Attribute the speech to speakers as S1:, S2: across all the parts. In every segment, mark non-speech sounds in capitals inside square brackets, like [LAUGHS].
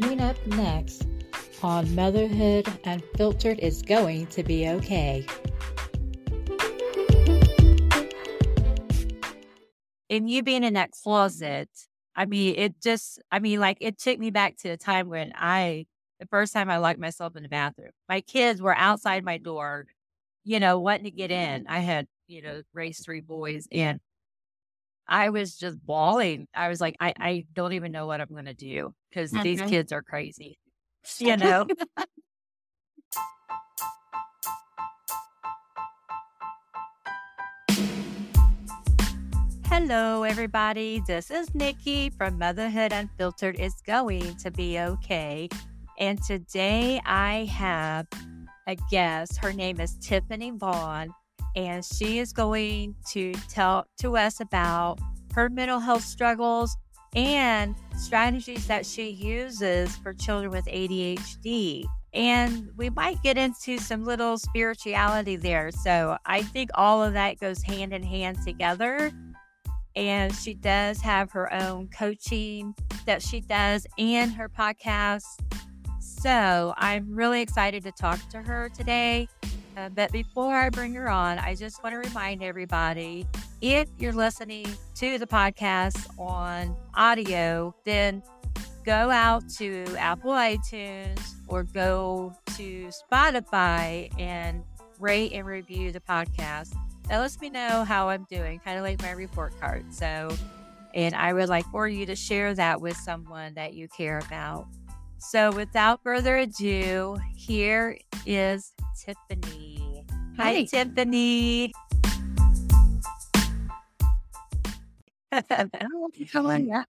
S1: Coming up next on Motherhood Unfiltered is going to be okay.
S2: And you being in that closet, I mean, it just, I mean, like it took me back to the time when I, the first time I locked myself in the bathroom. My kids were outside my door, you know, wanting to get in. I had, you know, raised three boys and I was just bawling. I was like, I, I don't even know what I'm going to do because mm-hmm. these kids are crazy, you know? [LAUGHS] Hello, everybody. This is Nikki from Motherhood Unfiltered is going to be okay. And today I have a guest. Her name is Tiffany Vaughn, and she is going to tell to us about her mental health struggles and strategies that she uses for children with ADHD. And we might get into some little spirituality there. So I think all of that goes hand in hand together and she does have her own coaching that she does and her podcast. So I'm really excited to talk to her today. Uh, but before I bring her on, I just want to remind everybody if you're listening to the podcast on audio, then go out to Apple iTunes or go to Spotify and rate and review the podcast that lets me know how I'm doing, kind of like my report card. So, and I would like for you to share that with someone that you care about. So, without further ado, here is Tiffany. Hi, Hi Tiffany. [LAUGHS] How are you?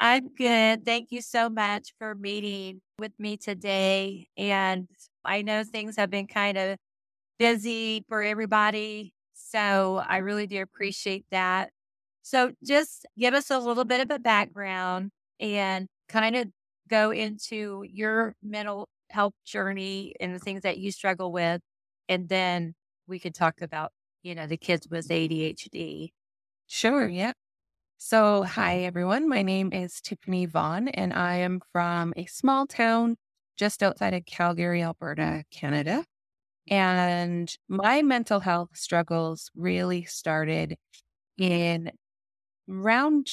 S2: I'm good. Thank you so much for meeting with me today. And I know things have been kind of busy for everybody so I really do appreciate that. So just give us a little bit of a background and kind of go into your mental health journey and the things that you struggle with. And then we could talk about, you know, the kids with ADHD.
S3: Sure. Yeah. So, hi, everyone. My name is Tiffany Vaughn, and I am from a small town just outside of Calgary, Alberta, Canada. And my mental health struggles really started in around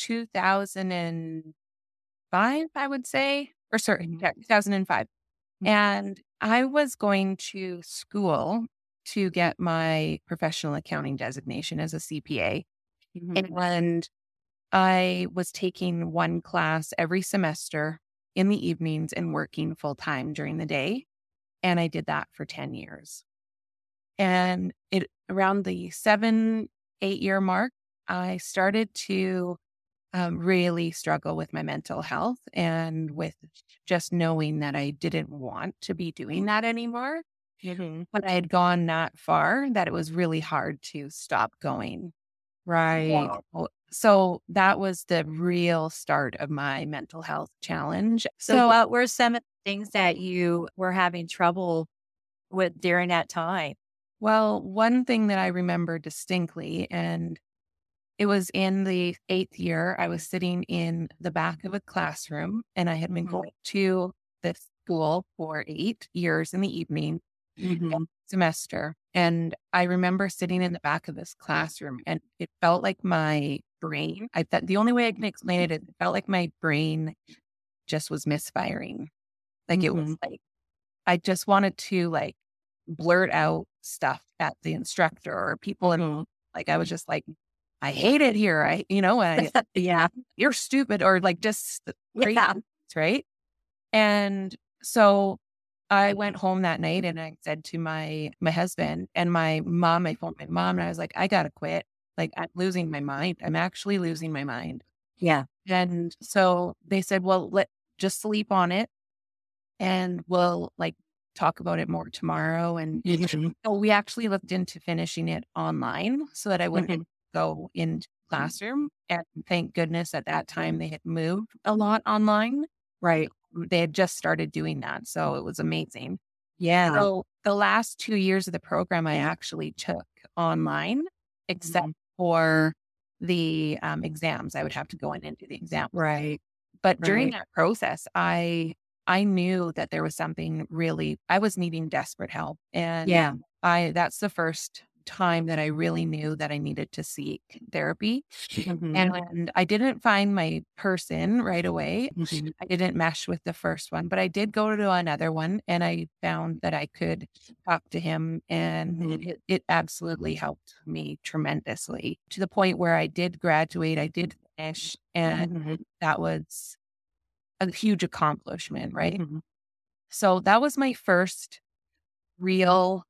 S3: 2005, I would say, or sorry, yeah, 2005. Mm-hmm. And I was going to school to get my professional accounting designation as a CPA. Mm-hmm. And I was taking one class every semester in the evenings and working full time during the day. And I did that for 10 years. And it around the seven, eight year mark, I started to um, really struggle with my mental health and with just knowing that I didn't want to be doing that anymore. Mm-hmm. But I had gone that far that it was really hard to stop going.
S2: Right.
S3: Wow. So that was the real start of my mental health challenge.
S2: So, so what were some things that you were having trouble with during that time?
S3: Well, one thing that I remember distinctly, and it was in the eighth year, I was sitting in the back of a classroom and I had been mm-hmm. going to this school for eight years in the evening mm-hmm. semester. And I remember sitting in the back of this classroom and it felt like my brain, I thought the only way I can explain it is it felt like my brain just was misfiring. Like mm-hmm. it was mm-hmm. like, I just wanted to like blurt out stuff at the instructor or people and mm-hmm. like I was just like, I hate it here. I, you know, I, [LAUGHS]
S2: yeah,
S3: you're stupid or like just crazy, yeah. right? And so I went home that night and I said to my my husband and my mom, I phoned my mom and I was like, I gotta quit. Like I'm losing my mind. I'm actually losing my mind.
S2: Yeah.
S3: And so they said, well, let just sleep on it and we'll like talk about it more tomorrow. And mm-hmm. so we actually looked into finishing it online so that I wouldn't mm-hmm. Go in classroom. And thank goodness at that time they had moved a lot online.
S2: Right.
S3: They had just started doing that. So it was amazing.
S2: Yeah.
S3: So the last two years of the program I actually took online, except mm-hmm. for the um, exams. I would have to go in and do the exam.
S2: Right.
S3: But during that process, I I knew that there was something really, I was needing desperate help. And
S2: Yeah.
S3: I, that's the first time that I really knew that I needed to seek therapy.
S2: Mhm.
S3: And I didn't find my person right away.
S2: Mhm.
S3: I didn't mesh with the first one, but I did go to another one and I found that I could talk to him and
S2: Mhm.
S3: it, it absolutely helped me tremendously to the point where I did graduate, I did finish, and
S2: Mhm.
S3: that was a huge accomplishment, right?
S2: Mhm.
S3: So that was my first real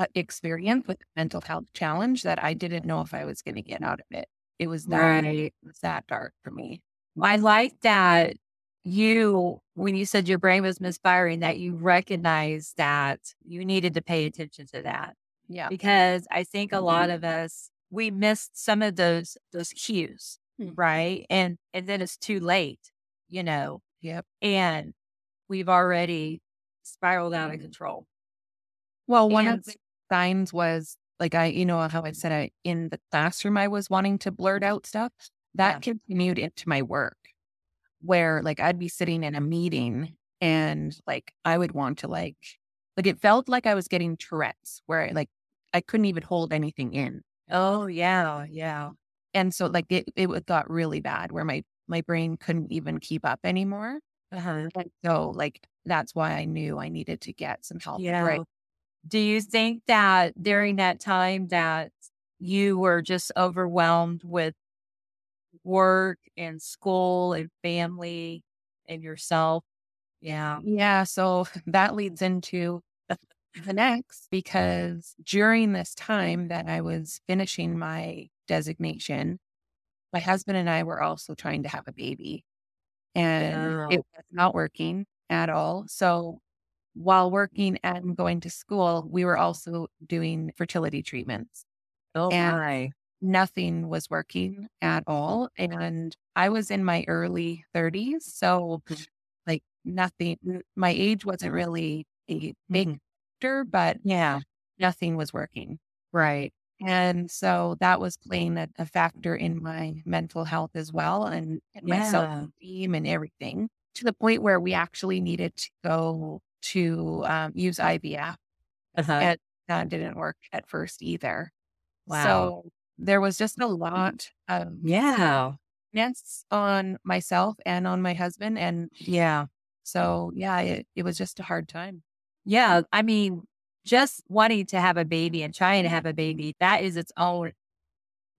S3: Uh, experience with mental health challenge that I didn't know if I was going to get out of it. It was that,
S2: Right.
S3: it was that dark for me.
S2: I like that you, when you said your brain was misfiring, that you recognized that you needed to pay attention to that.
S3: Yeah.
S2: Because I think a mm-hmm. lot of us, we missed some of those, those cues,
S3: Mhm.
S2: right? And, and then it's too late, you know,
S3: Yep.
S2: and we've already spiraled out of mm-hmm. control.
S3: Well, one
S2: And-
S3: of the signs was like I, you know, how I said I in the classroom I was wanting to blurt out stuff. That continued into my work, where like I'd be sitting in a meeting and like I would want to like, like it felt like I was getting Tourette's, where like I couldn't even hold anything in,
S2: Oh, yeah. Yeah.
S3: and so like it it got really bad where my my brain couldn't even keep up anymore.
S2: Uh-huh.
S3: And so like that's why I knew I needed to get some help.
S2: Yeah.
S3: Right.
S2: Do you think that during that time that you were just overwhelmed with work and school and family and yourself? Yeah.
S3: Yeah. So [LAUGHS] that leads into [LAUGHS] the next because during this time that I was finishing my designation, my husband and I were also trying to have a baby and it
S2: Oh.
S3: was not working at all. So while working and going to school, we were also doing fertility treatments.
S2: Oh,
S3: And-
S2: my.
S3: Nothing was working at all. And I was in my early 30s. So,
S2: Mhm.
S3: like, nothing, my age wasn't really a big
S2: Mhm.
S3: factor, but
S2: Yeah.
S3: nothing was working.
S2: Right.
S3: And so that was playing a, a factor in my mental health as well and, and my self esteem and everything to the point where we actually needed to go to um, use IVF.
S2: Uh-huh.
S3: And that didn't work at first either.
S2: Wow.
S3: So there was just a lot of
S2: yeah.
S3: stress on myself and on my husband. And
S2: Yeah.
S3: so, yeah, it, it was just a hard time.
S2: Yeah. I mean, just wanting to have a baby and trying to have a baby, that is its own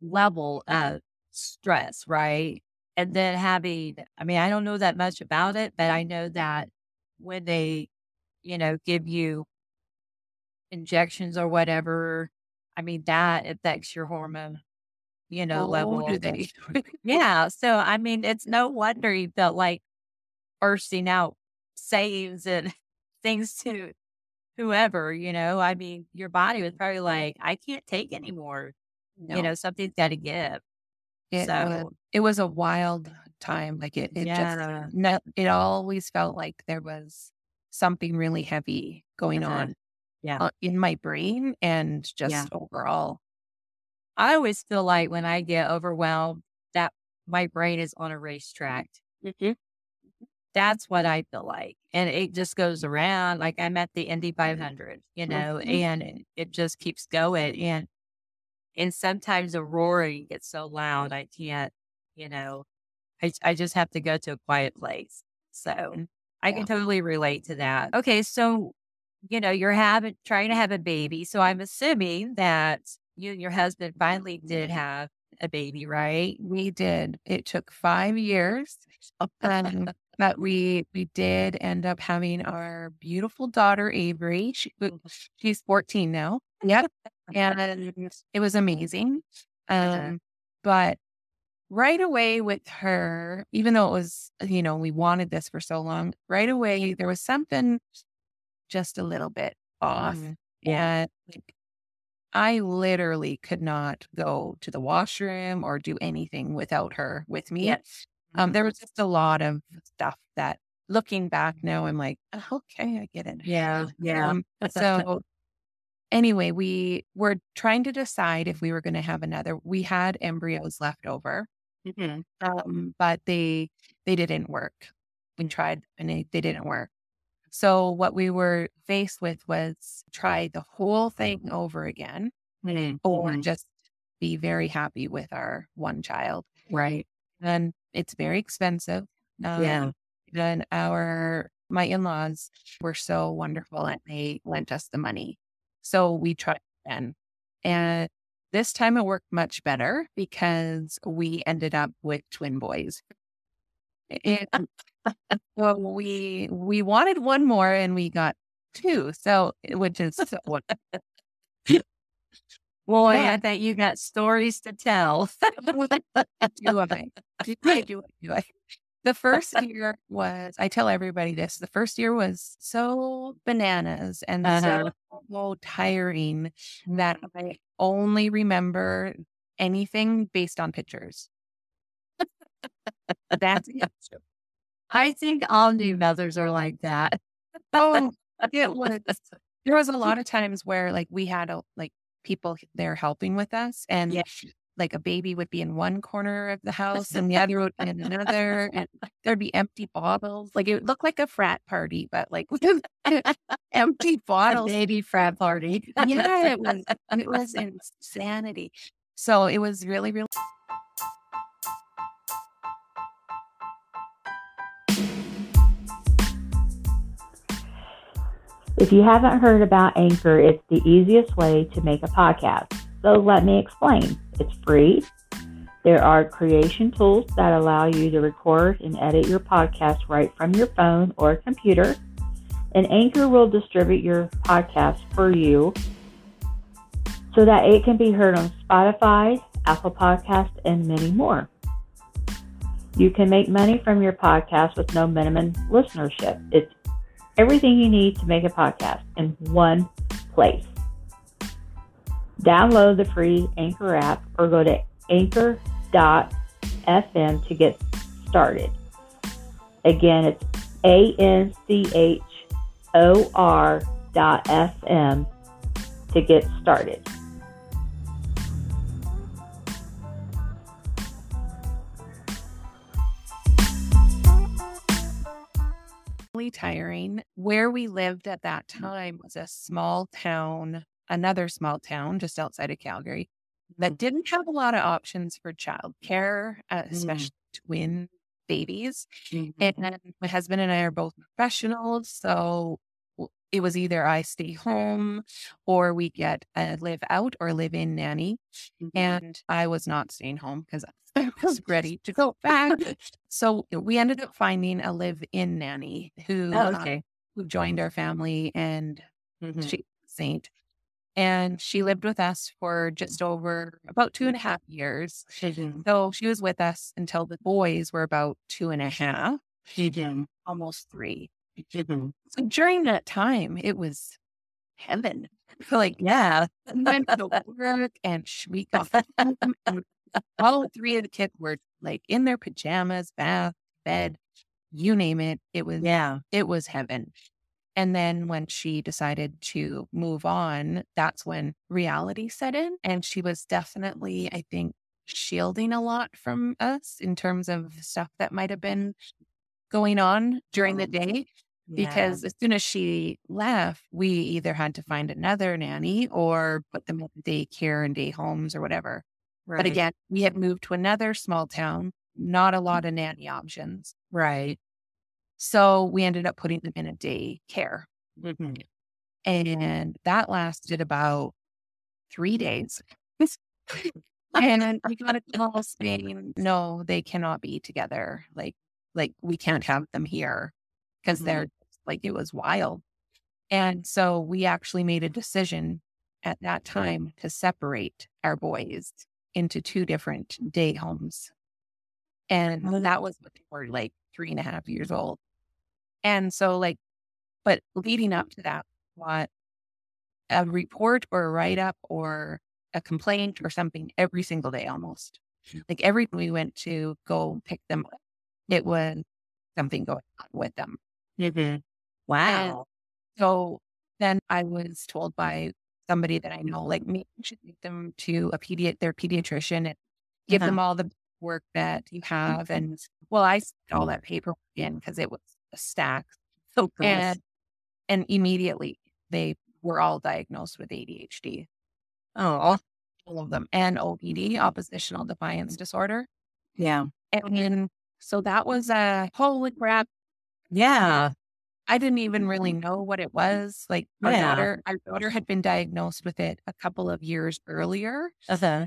S2: level of stress, right? And then having, I mean, I don't know that much about it, but I know that when they, you know, give you injections or whatever, I mean, that affects your hormone, you know,
S3: Oh,
S2: level.
S3: do they? [LAUGHS]
S2: Yeah. So, I mean, it's no wonder you felt like bursting out sayings and [LAUGHS] things to whoever, you know. I mean, your body was probably like, I can't take anymore.
S3: No.
S2: You know, something's got to give.
S3: It,
S2: So-
S3: was, it was a wild time. Like it, it
S2: Yeah.
S3: just, no, it always felt like there was something really heavy going on
S2: Yeah.
S3: uh, in my brain and just
S2: Yeah.
S3: overall.
S2: I always feel like when I get overwhelmed, that my brain is on a racetrack. That's what I feel like. And it just goes around. Like I'm at the Indy 500, you know,
S3: Mhm.
S2: and it, it just keeps going. And and sometimes the roaring gets so loud, I can't, you know, I, I just have to go to a quiet place. So I
S3: Yeah.
S2: can totally relate to that. Okay. So, you know, you're having, trying to have a baby. So I'm assuming that you and your husband finally did have a baby, right?
S3: We did. It took five years. Um, but we we did end up having our beautiful daughter Avery. She, she's 14 now. Yep. And it was amazing. Um, but right away with her, even though it was, you know, we wanted this for so long, right away there was something just a little bit off.
S2: Mhm.
S3: And like I literally could not go to the washroom or do anything without her with me.
S2: Yes.
S3: Um, there was just a lot of stuff that looking back now, I'm like, "Oh, okay, I get it.
S2: Yeah. Yeah.
S3: Um, [LAUGHS] so anyway, we were trying to decide if we were going to have another. We had embryos left over,
S2: Mhm.
S3: um, but they they didn't work. We tried and they, they didn't work. So what we were faced with was try the whole thing over again
S2: Mm-hmm.
S3: or just be very happy with our one child.
S2: Right.
S3: And it's very expensive. Um,
S2: Yeah.
S3: And our, my in laws were so wonderful and they lent us the money. So we tried again. And this time it worked much better because we ended up with twin boys. [LAUGHS] It, well, we we wanted one more and we got two. So eh, which is what
S2: Boy,
S3: Yeah.
S2: I bet you got stories to tell. [LAUGHS]
S3: do I? Do I? Do I? Do I? The [LAUGHS] first year was, I tell everybody this, the first year was so bananas and
S2: Uh-huh.
S3: so tiring that mm-hmm. I only remember anything based on pictures. That's [LAUGHS] it.
S2: I think all new mm-hmm. mothers are like that.
S3: Oh, it [LAUGHS] was. There was a lot of times where like we had a, like people there helping with us and
S2: Yeah.
S3: Like a baby would be in one corner of the house and the other would be in another and [LAUGHS] there'd be empty bottles. Like it looked like a frat party, but like [LAUGHS] [LAUGHS] empty
S2: A
S3: bottles.
S2: baby frat party.
S3: Yeah, it was it was insanity. So it was really, really
S1: If you haven't heard about Anchor, it's the easiest way to make a podcast. So let me explain. It's free. There are creation tools that allow you to record and edit your podcast right from your phone or computer. And Anchor will distribute your podcast for you so that it can be heard on Spotify, Apple Podcasts, and many more. You can make money from your podcast with no minimum listenership. It's everything you need to make a podcast in one place. Download the free Anchor app or go to anchor.fm to get started. Again, it's A N C H O R dot FM to get started.
S3: tiring. Where we lived at that time was a small town, another small town just outside of Calgary that didn't have a lot of options for childcare, uh, especially twin babies. And my husband and I are both professionals. So it was either I stay home or we get a live out or live in nanny. And I was not staying home because [LAUGHS] I was ready to go back. [LAUGHS] So we ended up finding a live in nanny who,
S2: Oh,
S3: uh, who joined our family and
S2: Mhm.
S3: she's a saint. And she lived with us for just over about two and a half years. So she was with us until the boys were about two and a half,
S2: Mhm.
S3: almost three.
S2: Mhm.
S3: So during that time, it was heaven. So [LAUGHS] like, yeah, we went to work and we got all three of the kids were like in their pajamas, bath, bed, you name it. It was
S2: Yeah.
S3: it was heaven. And then when she decided to move on, that's when reality set in. And she was definitely, I think, shielding a lot from us in terms of stuff that might have been going on during the oh, day. Because as soon as she left, we either had to find another nanny or put them in daycare and day homes or whatever. But again, we had moved to another small town, not a lot of nanny options.
S2: right.
S3: So we ended up putting them in a day care.
S2: Mhm.
S3: And that lasted about three days. [LAUGHS] and then we got a call saying, no, they cannot be together. Like, like we can't have them here because
S2: Mhm.
S3: they're like, it was wild. And so we actually made a decision at that time to separate our boys into two different day homes. And that was when they were like three and a half years old. And so, like, but leading up to that, what a report or a write up or a complaint or something every single day almost. Like every time we went to go pick them up, it was something going on with them.
S2: Mhm. Wow.
S3: So then I was told by somebody that I know, like, maybe you should take them to a pedi- their pediatrician and give
S2: Uh-huh.
S3: them all the work that you have. And well, I all that paperwork in because it was stack.
S2: So gross.
S3: And, and immediately they were all diagnosed with ADHD,
S2: oh,
S3: all of them, and ODD, oppositional defiance disorder.
S2: yeah.
S3: And then, so that was a holy crap.
S2: Yeah.
S3: I didn't even really know what it was. Like my
S2: Yeah.
S3: daughter, our daughter had been diagnosed with it a couple of years earlier.
S2: Uh-huh.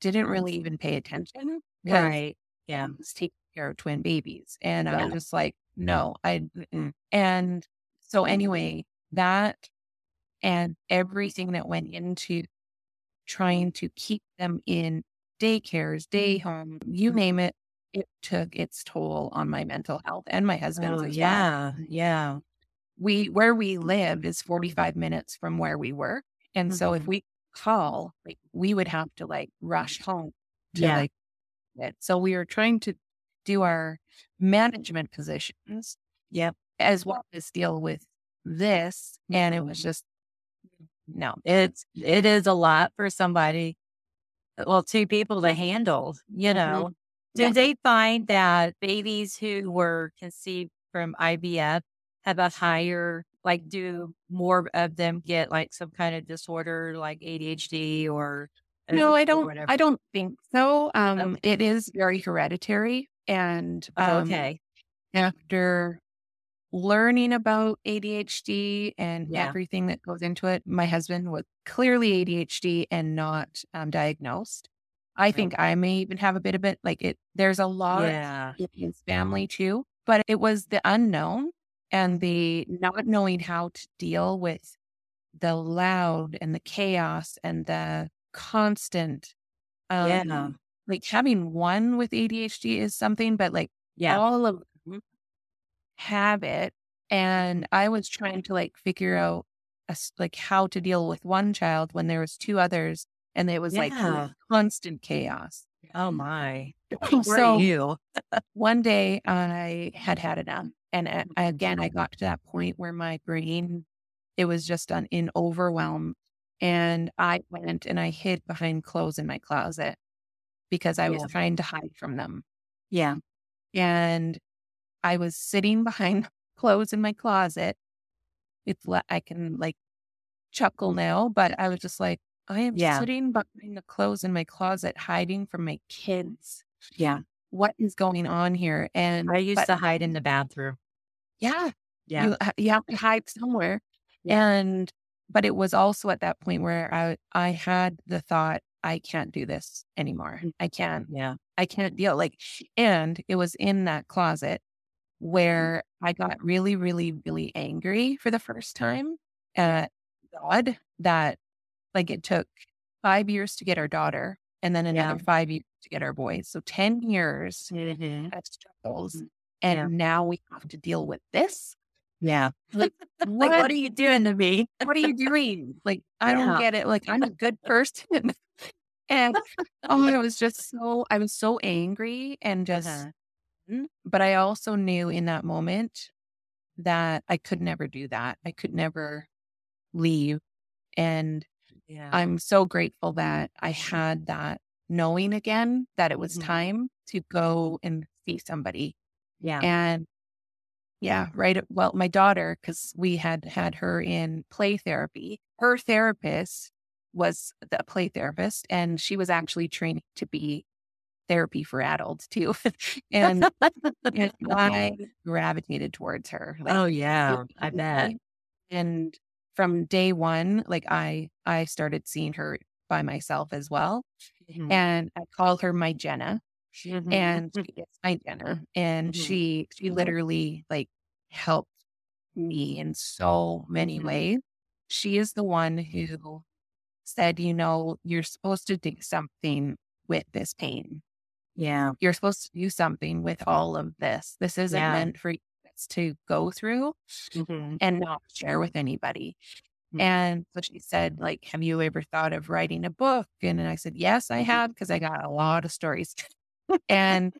S3: Didn't really even pay attention.
S2: Right. Yeah.
S3: I was taking care of twin babies. And I was just like, no, I, mm-mm. and so mm. anyway, that and everything that went into trying to keep them in daycares, day mm. home, you mm. name it, it took its toll on my mental health and my husband's
S2: Oh,
S3: as well.
S2: yeah. Yeah.
S3: We, where we live is 45 minutes from where we work. And so if
S2: Mhm.
S3: we call, like we would have to like rush home to
S2: Yeah.
S3: like it. So we were trying to do our management positions
S2: Yep.
S3: as well as deal with this. And it was
S2: Mhm.
S3: just, no.
S2: It's it is a lot for somebody. Well, two people to handle, you know. Do
S3: Yeah.
S2: they find that babies who were conceived from IVF have a higher, like, do more of them get like some kind of disorder like ADHD or
S3: No, I don't. I don't think so. Um,
S2: Okay.
S3: it is very hereditary, and um,
S2: okay.
S3: after learning about ADHD and
S2: Yeah.
S3: everything that goes into it, my husband was clearly ADHD and not um, diagnosed. I think I may even have a bit of it. Like it, there's a lot
S2: Yeah.
S3: in his family too, but it was the unknown and the not knowing how to deal with the loud and the chaos and the constant. Um,
S2: Yeah.
S3: Like having one with ADHD is something, but like
S2: Yeah.
S3: all of them have it. And I was trying to like figure out a like how to deal with one child when there was two others and it was like constant chaos.
S2: Oh my. [CLEARS THROAT] Where
S3: so
S2: you?
S3: one day I had had enough. And a- again, I got to that point where my brain, it was just on, in overwhelm. And I went and I hid behind clothes in my closet because I was trying to hide from them.
S2: Yeah.
S3: And I was sitting [LAUGHS] behind clothes in my closet. It's le- I can like chuckle now, but I was just like, I am
S2: Yeah.
S3: sitting behind the clothes in my closet, hiding from my kids.
S2: Yeah.
S3: What is going on here? And
S2: I used
S3: but-
S2: to hide in the bathroom.
S3: yeah,
S2: Yeah.
S3: you, you have to hide somewhere. And but it was also at that point where I I had the thought, I can't do this anymore.
S2: Mm.
S3: I can't.
S2: Yeah.
S3: I can't deal. Like, and it was in that closet where I got really, really, really angry for the first time at God that like it took five years to get our daughter and then
S2: Yeah.
S3: another five years to get our boys. So 10 years
S2: Mhm.
S3: of struggles.
S2: Mm.
S3: And
S2: Yeah.
S3: now we have to deal with this.
S2: Yeah. [LAUGHS] Like,
S3: What?
S2: like, what are you doing to me?
S3: what are you doing? Like, I [LAUGHS] don't get it. Like, I'm a good person. [LAUGHS] and oh, I was just so, I was so angry and just,
S2: Uh-huh.
S3: Mm, but I also knew in that moment that I could never do that. I could never leave. And
S2: Yeah.
S3: I'm so grateful that I had that knowing again that it was
S2: Mhm.
S3: time to go and see somebody.
S2: yeah.
S3: And yeah, right. at- Well, my daughter, because we had had her in play therapy, her therapist was the play therapist, and she was actually training to be therapy for adults too. [LAUGHS] and, and [LAUGHS] I gravitated towards her. like,
S2: oh yeah. I bet.
S3: And from day one, like I, I started seeing her by myself as well,
S2: Mhm.
S3: and I call her my Jenna
S2: Mhm.
S3: and she [LAUGHS] my dinner and
S2: Mhm.
S3: she she literally like helped me in so many
S2: Mhm.
S3: ways she is the one who said you know you're supposed to do something with this pain
S2: yeah.
S3: you're supposed to do something with all of this this isn't
S2: Yeah.
S3: meant for you to go through
S2: Mhm.
S3: and not share with anybody.
S2: Mm.
S3: And so she said, like, have you ever thought of writing a book? And I said, yes, I have, because I got a lot of stories. and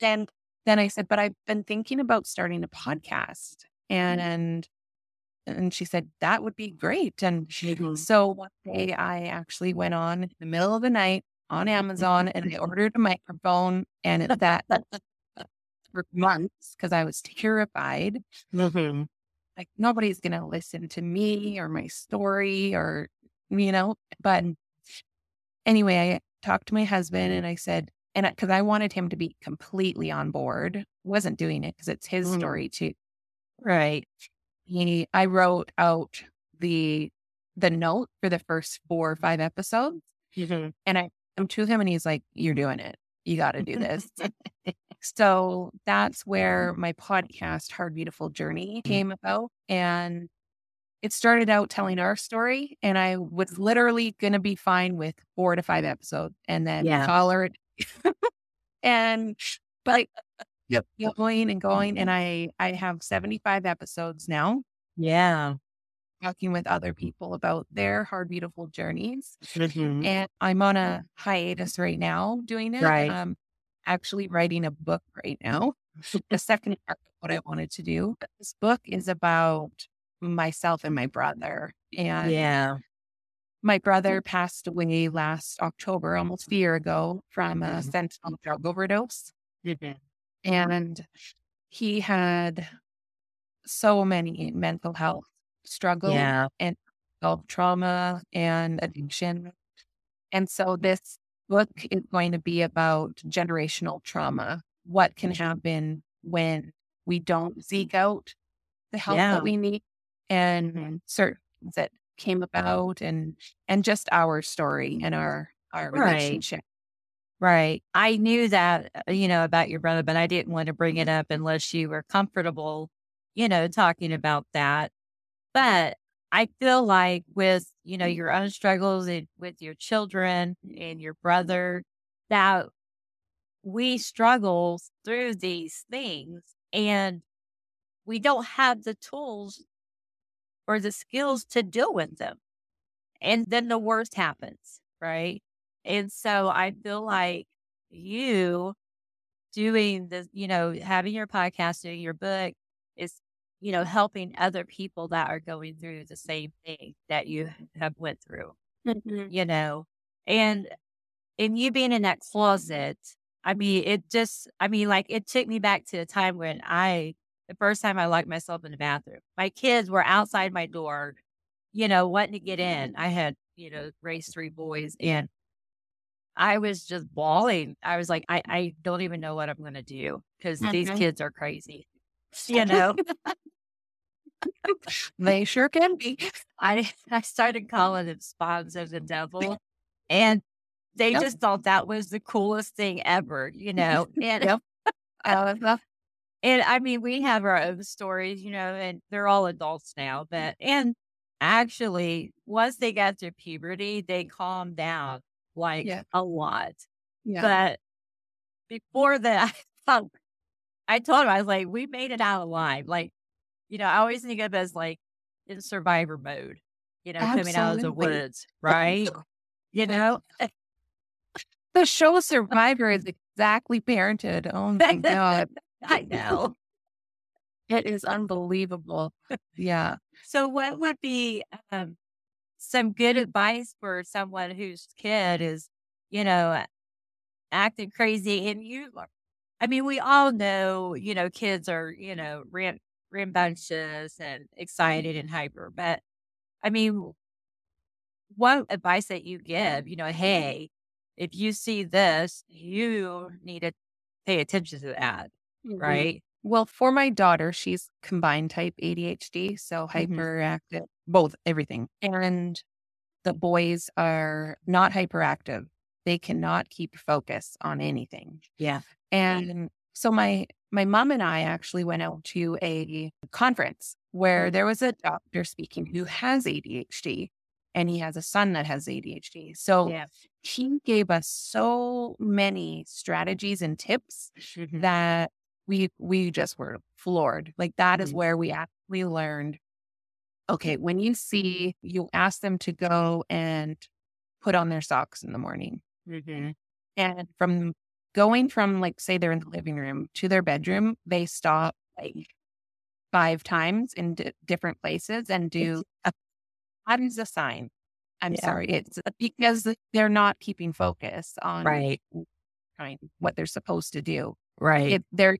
S3: then, then I said, but I've been thinking about starting a podcast. And, and, and she said, that would be great. And
S2: Mhm.
S3: so one day I actually went on in the middle of the night on Amazon and I ordered a microphone and it that for months because I was terrified.
S2: Mm-hmm.
S3: Like nobody's gonna listen to me or my story or you know. But anyway, I talked to my husband and I said, and because I, I, wanted him to be completely on board, wasn't doing it because it's his mm. story too.
S2: Right.
S3: He, I wrote out the the note for the first four or five episodes, mm-hmm. and I am to him, and he's like, "You're doing it. You got to do this." [LAUGHS] so that's where my podcast, Hard Beautiful Journey, mm. came about, and it started out telling our story, and I was literally going to be fine with four to five episodes, and then yeah. collar [LAUGHS] it and but
S2: yep.
S3: going and going. And I I have 75 episodes now.
S2: Yeah.
S3: Talking with other people about their hard, beautiful journeys.
S2: Mm-hmm.
S3: And I'm on a hiatus right now doing it.
S2: Right.
S3: Um actually writing a book right now. the second part of what I wanted to do. But this book is about myself and my brother. And
S2: yeah
S3: my brother passed away last October, almost a year ago, from a
S2: Mm-hmm.
S3: fentanyl drug overdose.
S2: Mhm.
S3: And he had so many mental health struggles
S2: Yeah.
S3: and trauma and addiction. And so this book is going to be about generational trauma. What can happen when we don't seek out the help
S2: Yeah.
S3: that we need and
S2: Mhm.
S3: certain things that came about and and just our story and our our
S2: Right.
S3: relationship.
S2: Right. I knew that, uh, you know, about your brother, but I didn't want to bring it up unless you were comfortable, you know, talking about that. But I feel like with, you know, your own struggles and with your children and your brother, that we struggle through these things and we don't have the tools or the skills to deal with them. And then the worst happens, right? And so I feel like you doing this, you know, having your podcast, doing your book is, you know, helping other people that are going through the same thing that you have went through,
S3: Mm-hmm.
S2: you know, and, and you being in that closet, I mean, it just, I mean, like it took me back to a time when I the first time I locked myself in the bathroom. My kids were outside my door, you know, wanting to get in. I had, you know, raised three boys and I was just bawling. I was like, I, I don't even know what I'm going to do because these kids are crazy, you know? [LAUGHS]
S3: They sure can be. [LAUGHS]
S2: I, I started calling them spawns of the devil and they
S3: Yep.
S2: just thought that was the coolest thing ever, you [LAUGHS] know? And
S3: Yep. Uh,
S2: And I mean, we have our own stories, you know, and they're all adults now, but, and actually, once they got through puberty, they calmed down like
S3: Yeah.
S2: a lot.
S3: yeah.
S2: But before that, I thought, [LAUGHS] I told him, I was like, we made it out alive. Like, you know, I always think of it as like in survivor mode, you know, coming out of the woods, right? [LAUGHS] You know,
S3: the show Survivor is exactly parented. Oh my god. [LAUGHS]
S2: I know.
S3: It is unbelievable. Yeah.
S2: So, what would be um, some good advice for someone whose kid is, you know, acting crazy? And you, I mean, we all know, you know, kids are, you know, ram- rambunctious and excited and hyper. But I mean, what advice that you give, you know, hey, if you see this, you need to pay attention to that,
S3: Mm-hmm.
S2: right?
S3: Well, for my daughter, she's combined type ADHD, so
S2: Mhm.
S3: hyperactive, both everything. And the boys are not hyperactive. They cannot keep focus on anything.
S2: Yeah.
S3: And so my my mom and I actually went out to a conference where there was a doctor speaking who has ADHD and he has a son that has ADHD. So
S2: Yeah.
S3: he gave us so many strategies and tips
S2: Mhm.
S3: that we we just were floored. Like that is
S2: Mhm.
S3: where we actually learned okay, when you see you ask them to go and put on their socks in the morning.
S2: Mhm.
S3: And from going from like say they're in the living room to their bedroom, they stop like five times in di- different places and do a that is a sign I'm yeah. sorry. It's because they're not keeping focus on
S2: right
S3: what they're supposed to do.
S2: Right.
S3: If their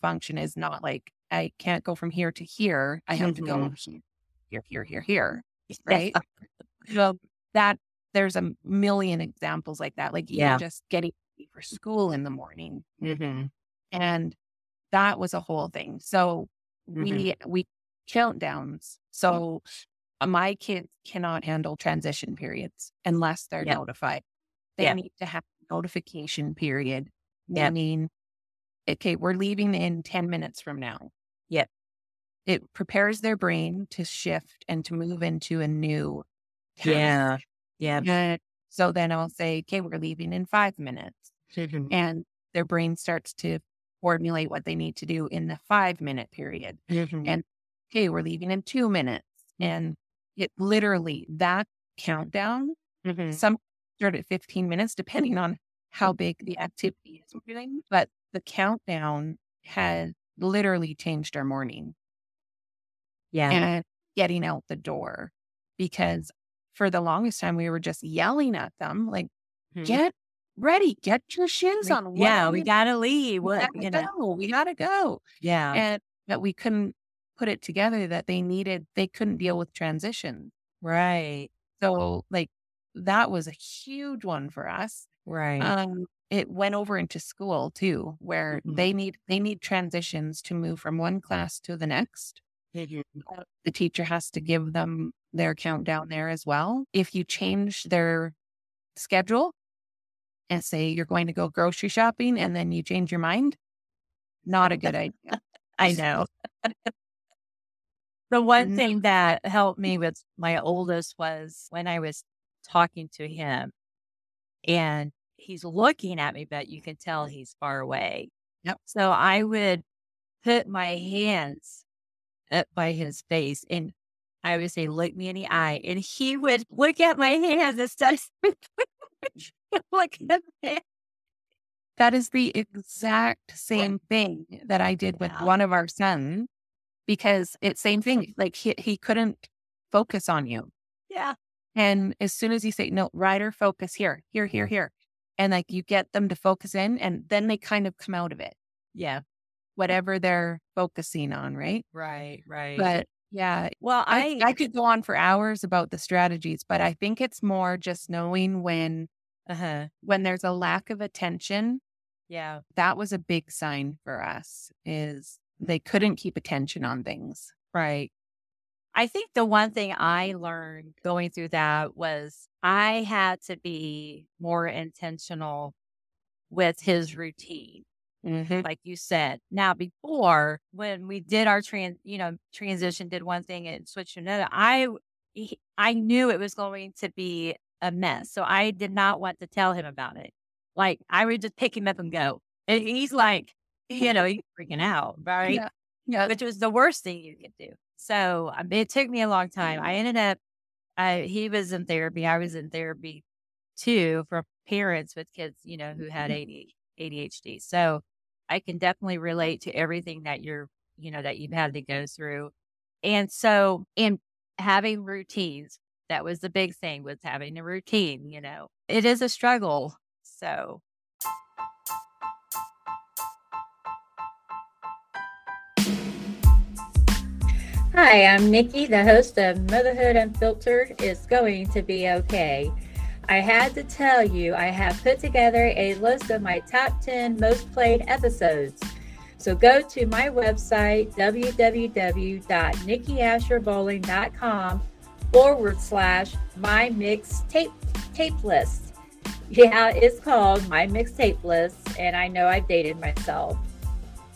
S3: function is not like I can't go from here to here. I have mm-hmm. to go mm-hmm. Here, here, here, here. Right. so that there's a million examples like that. Like yeah. just getting for school in the morning.
S2: Mm-hmm.
S3: And that was a whole thing. So mm-hmm. we we countdowns. So uh, my kids cannot handle transition periods unless they're yep. notified. They yep. need to have notification period, yep. meaning, okay, we're leaving in 10 minutes from now.
S2: Yep.
S3: It prepares their brain to shift and to move into a new
S2: task. Yeah. Yeah.
S3: And so then I'll say, okay, we're leaving in five minutes.
S2: Mm-hmm.
S3: And their brain starts to formulate what they need to do in the five minute period.
S2: Mm-hmm.
S3: And okay, we're leaving in two minutes. And it literally that countdown,
S2: mm-hmm.
S3: some start at 15 minutes, depending on how big the activity is. But the countdown has literally changed our morning.
S2: Yeah.
S3: And getting out the door because for the longest time we were just yelling at them, like, mm-hmm. get ready, get your shoes on.
S2: What yeah, we gotta leave.
S3: We gotta you know? go. We gotta go.
S2: Yeah.
S3: And that we couldn't put it together that they needed they couldn't deal with transition.
S2: Right.
S3: So like that was a huge one for us.
S2: Right.
S3: Um it went over into school too, where mm-hmm. they need they need transitions to move from one class to the next.
S2: Mm-hmm.
S3: The teacher has to give them their countdown there as well. If you change their schedule and say you're going to go grocery shopping and then you change your mind, not a good idea. [LAUGHS]
S2: I know. the one thing that helped me with my oldest was when I was talking to him and he's looking at me, but you can tell he's far away.
S3: Yep.
S2: So I would put my hands up by his face and I would say, look me in the eye. And he would look at my hands and start [LAUGHS] me.
S3: That is the exact same thing that I did with one of our sons because it's same thing. Like he, he couldn't focus on you.
S2: Yeah.
S3: And as soon as you say, no, Ryder, focus here, here, here, here. And like you get them to focus in and then they kind of come out of it.
S2: Yeah.
S3: Whatever they're focusing on. Right.
S2: Right. Right.
S3: But yeah.
S2: Well, I,
S3: I, I could go on for hours about the strategies, but I think it's more just knowing when,
S2: uh-huh.
S3: when there's a lack of attention.
S2: Yeah.
S3: That was a big sign for us is they couldn't keep attention on things.
S2: Right. I think the one thing I learned going through that was I had to be more intentional with his routine.
S3: Mm-hmm.
S2: Like you said. Now, before when we did our trans, you know, transition, did one thing and switched to another, I, I knew it was going to be a mess. So I did not want to tell him about it. Like I would just pick him up and go. And he's like, you know, he's freaking out, right?
S3: Yeah. yeah.
S2: Which was the worst thing you could do. So um, it took me a long time. I ended up, I, he was in therapy. I was in therapy too for parents with kids, you know, who had mm-hmm. ADHD. So I can definitely relate to everything that you're, you know, that you've had to go through. And so, and having routines, that was the big thing was having a routine, you know, it is a struggle. So, Hi, I'm Nikki, the host of Motherhood Unfiltered is going to be okay. I had to tell you, I have put together a list of my top 10 most played episodes. So go to my website, www.nikkiasherbowling.com forward slash my mixtape tape list. Yeah, it's called my mixtape list, and I know I've dated myself.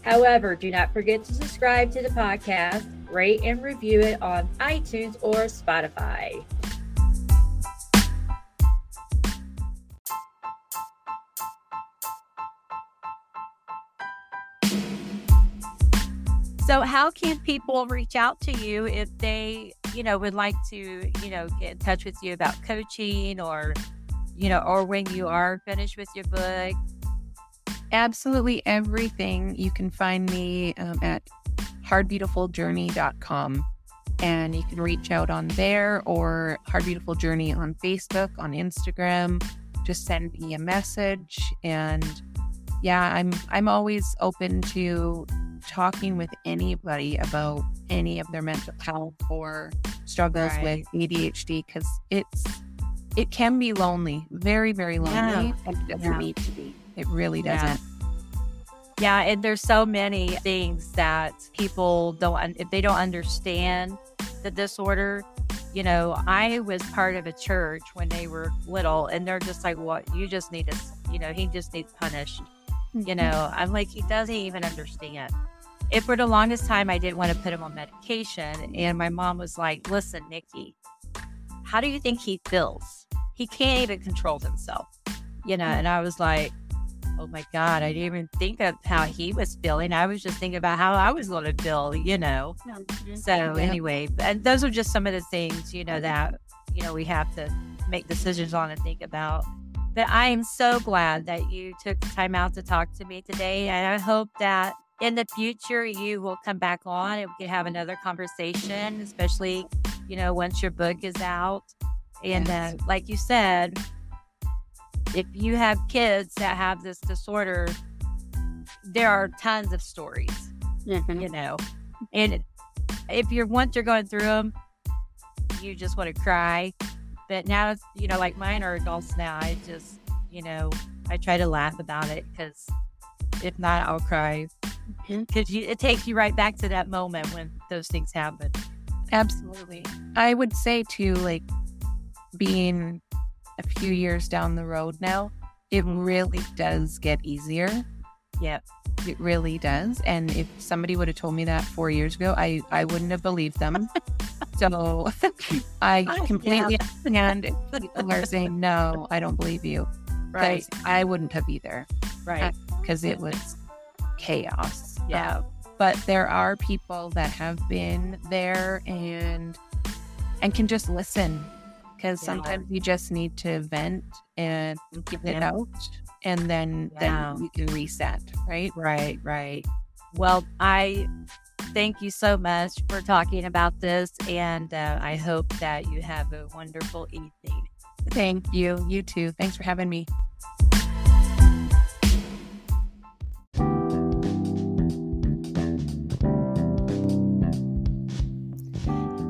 S2: However, do not forget to subscribe to the podcast rate and review it on iTunes or Spotify. So, how can people reach out to you if they, you know, would like to, you know, get in touch with you about coaching or, you know, or when you are finished with your book?
S3: Absolutely everything. You can find me um, at hardbeautifuljourney.com. And you can reach out on there or Hard Beautiful Journey on Facebook, on Instagram. Just send me a message. And yeah, I'm I'm always open to talking with anybody about any of their mental health or struggles right. with ADHD because it's it can be lonely, very very lonely, yeah. it doesn't yeah. need to be. It really doesn't.
S2: Yeah. Yeah, and there's so many things that people don't if they don't understand the disorder. You know, I was part of a church when they were little, and they're just like, "What? Well, you just need to, you know, he just needs punished." Mm-hmm. You know, I'm like, he doesn't even understand. If for the longest time I didn't want to put him on medication, and my mom was like, "Listen, Nikki, how do you think he feels? He can't even control himself." You know, mm-hmm. and I was like, oh my God, I didn't even think of how he was feeling. I was just thinking about how I was going to feel, you know. So, yeah. anyway, and those are just some of the things, you know, that, you know, we have to make decisions on and think about. But I am so glad that you took the time out to talk to me today. And I hope that in the future you will come back on and we can have another conversation, especially, you know, once your book is out. And yes. uh, like you said, if you have kids that have this disorder, there are tons of stories, mm-hmm. you know. And if you're once you're going through them, you just want to cry. But now, you know, like mine are adults now. I just, you know, I try to laugh about it because if not, I'll cry. Because mm-hmm. it takes you right back to that moment when those things happen.
S3: Absolutely. I would say, too, like being a few years down the road now, it really does get easier.
S2: Yeah,
S3: it really does. And if somebody would have told me that four years ago, I, I wouldn't have believed them. [LAUGHS] so [LAUGHS] I completely yeah. understand people are saying, no, I don't believe you. Right. I wouldn't have either.
S2: Right.
S3: Because it was chaos.
S2: Yeah. Uh,
S3: but there are people that have been there and and can just listen because yeah. sometimes you just need to vent and get it out and then yeah. then you can reset right?
S2: Right right. Well i thank you so much for talking about this and uh, i hope that you have a wonderful evening.
S3: Thank you. You too. Thanks for having me.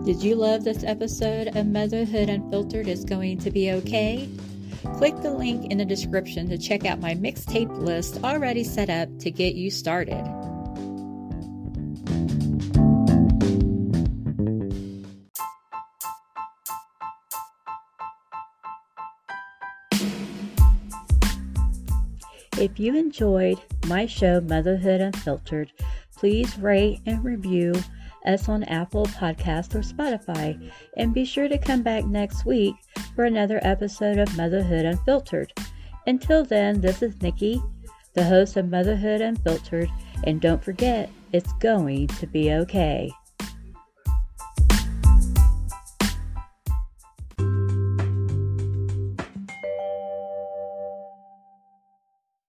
S1: Did you love this episode of Motherhood Unfiltered? Is Going to Be Okay? Click the link in the description to check out my mixtape list already set up to get you started. If you enjoyed my show Motherhood Unfiltered, please rate and review us on Apple Podcast or Spotify. And be sure to come back next week for another episode of Motherhood Unfiltered. Until then, this is Nikki, the host of Motherhood Unfiltered, and don't forget, it's going to be okay.